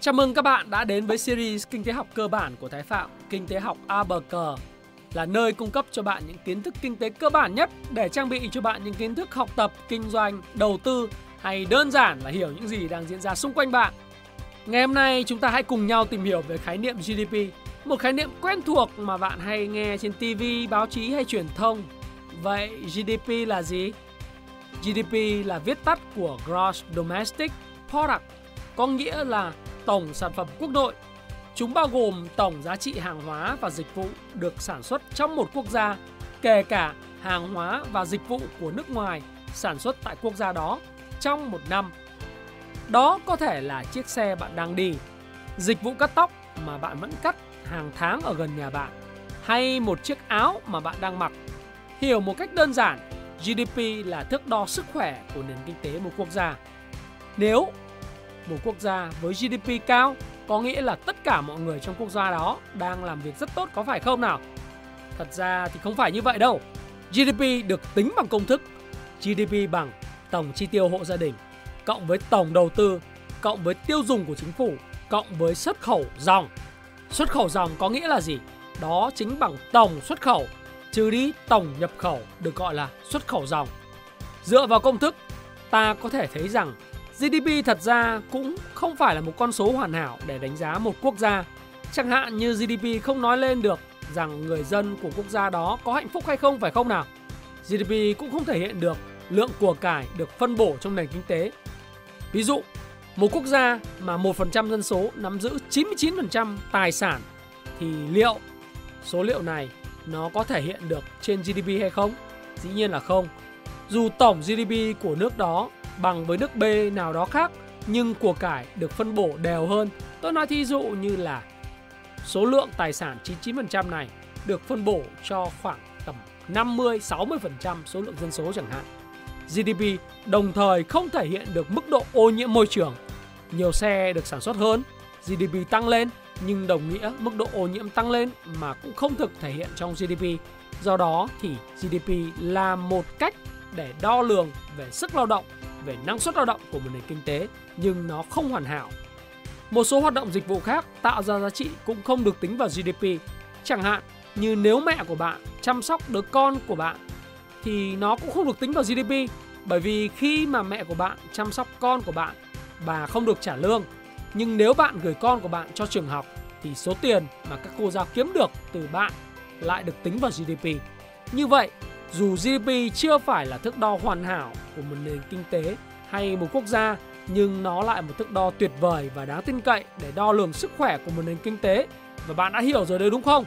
Chào mừng các bạn đã đến với series Kinh tế học cơ bản của Thái Phạm, Kinh tế học A bờ cờ là nơi cung cấp cho bạn những kiến thức kinh tế cơ bản nhất để trang bị cho bạn những kiến thức học tập, kinh doanh, đầu tư hay đơn giản là hiểu những gì đang diễn ra xung quanh bạn. Ngày hôm nay chúng ta hãy cùng nhau tìm hiểu về khái niệm GDP, một khái niệm quen thuộc mà bạn hay nghe trên TV, báo chí hay truyền thông. Vậy GDP là gì? GDP là viết tắt của Gross Domestic Product, có nghĩa là tổng sản phẩm quốc nội. Chúng bao gồm tổng giá trị hàng hóa và dịch vụ được sản xuất trong một quốc gia, kể cả hàng hóa và dịch vụ của nước ngoài sản xuất tại quốc gia đó trong một năm. Đó có thể là chiếc xe bạn đang đi, dịch vụ cắt tóc mà bạn vẫn cắt hàng tháng ở gần nhà bạn, hay một chiếc áo mà bạn đang mặc. Hiểu một cách đơn giản, GDP là thước đo sức khỏe của nền kinh tế một quốc gia. Nếu một quốc gia với GDP cao có nghĩa là tất cả mọi người trong quốc gia đó đang làm việc rất tốt có phải không nào? Thật ra thì không phải như vậy đâu. GDP được tính bằng công thức GDP bằng tổng chi tiêu hộ gia đình cộng với tổng đầu tư cộng với tiêu dùng của chính phủ cộng với xuất khẩu dòng. Xuất khẩu dòng có nghĩa là gì? Đó chính bằng tổng xuất khẩu trừ đi tổng nhập khẩu được gọi là xuất khẩu dòng. Dựa vào công thức, ta có thể thấy rằng GDP thật ra cũng không phải là một con số hoàn hảo để đánh giá một quốc gia. Chẳng hạn như GDP không nói lên được rằng người dân của quốc gia đó có hạnh phúc hay không phải không nào? GDP cũng không thể hiện được lượng của cải được phân bổ trong nền kinh tế. Ví dụ, một quốc gia mà 1% dân số nắm giữ 99% tài sản thì liệu số liệu này nó có thể hiện được trên GDP hay không? Dĩ nhiên là không. Dù tổng GDP của nước đó bằng với nước B nào đó khác nhưng của cải được phân bổ đều hơn. Tôi nói thí dụ như là số lượng tài sản 99% này được phân bổ cho khoảng tầm 50-60% số lượng dân số chẳng hạn. GDP đồng thời không thể hiện được mức độ ô nhiễm môi trường. Nhiều xe được sản xuất hơn, GDP tăng lên nhưng đồng nghĩa mức độ ô nhiễm tăng lên mà cũng không thực thể hiện trong GDP. Do đó thì GDP là một cách để đo lường về sức lao động về năng suất lao động của một nền kinh tế nhưng nó không hoàn hảo. Một số hoạt động dịch vụ khác tạo ra giá trị cũng không được tính vào GDP. Chẳng hạn như nếu mẹ của bạn chăm sóc đứa con của bạn thì nó cũng không được tính vào GDP bởi vì khi mà mẹ của bạn chăm sóc con của bạn bà không được trả lương nhưng nếu bạn gửi con của bạn cho trường học thì số tiền mà các cô giáo kiếm được từ bạn lại được tính vào GDP. Như vậy, dù GDP chưa phải là thước đo hoàn hảo của một nền kinh tế hay một quốc gia nhưng nó lại một thước đo tuyệt vời và đáng tin cậy để đo lường sức khỏe của một nền kinh tế và bạn đã hiểu rồi đấy đúng không?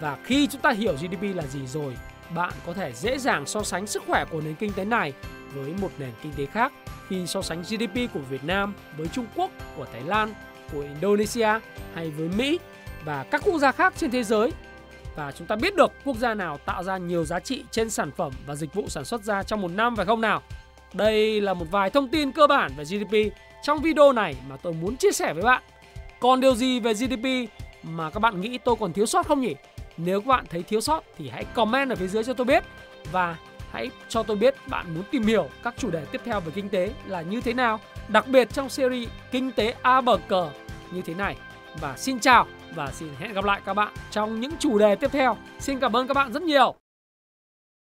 Và khi chúng ta hiểu GDP là gì rồi, bạn có thể dễ dàng so sánh sức khỏe của nền kinh tế này với một nền kinh tế khác khi so sánh GDP của Việt Nam với Trung Quốc, của Thái Lan, của Indonesia hay với Mỹ và các quốc gia khác trên thế giới và chúng ta biết được quốc gia nào tạo ra nhiều giá trị trên sản phẩm và dịch vụ sản xuất ra trong một năm phải không nào? Đây là một vài thông tin cơ bản về GDP trong video này mà tôi muốn chia sẻ với bạn. Còn điều gì về GDP mà các bạn nghĩ tôi còn thiếu sót không nhỉ? Nếu các bạn thấy thiếu sót thì hãy comment ở phía dưới cho tôi biết và hãy cho tôi biết bạn muốn tìm hiểu các chủ đề tiếp theo về kinh tế là như thế nào, đặc biệt trong series Kinh tế A bờ cờ như thế này. Và xin chào và xin hẹn gặp lại các bạn trong những chủ đề tiếp theo. Xin cảm ơn các bạn rất nhiều.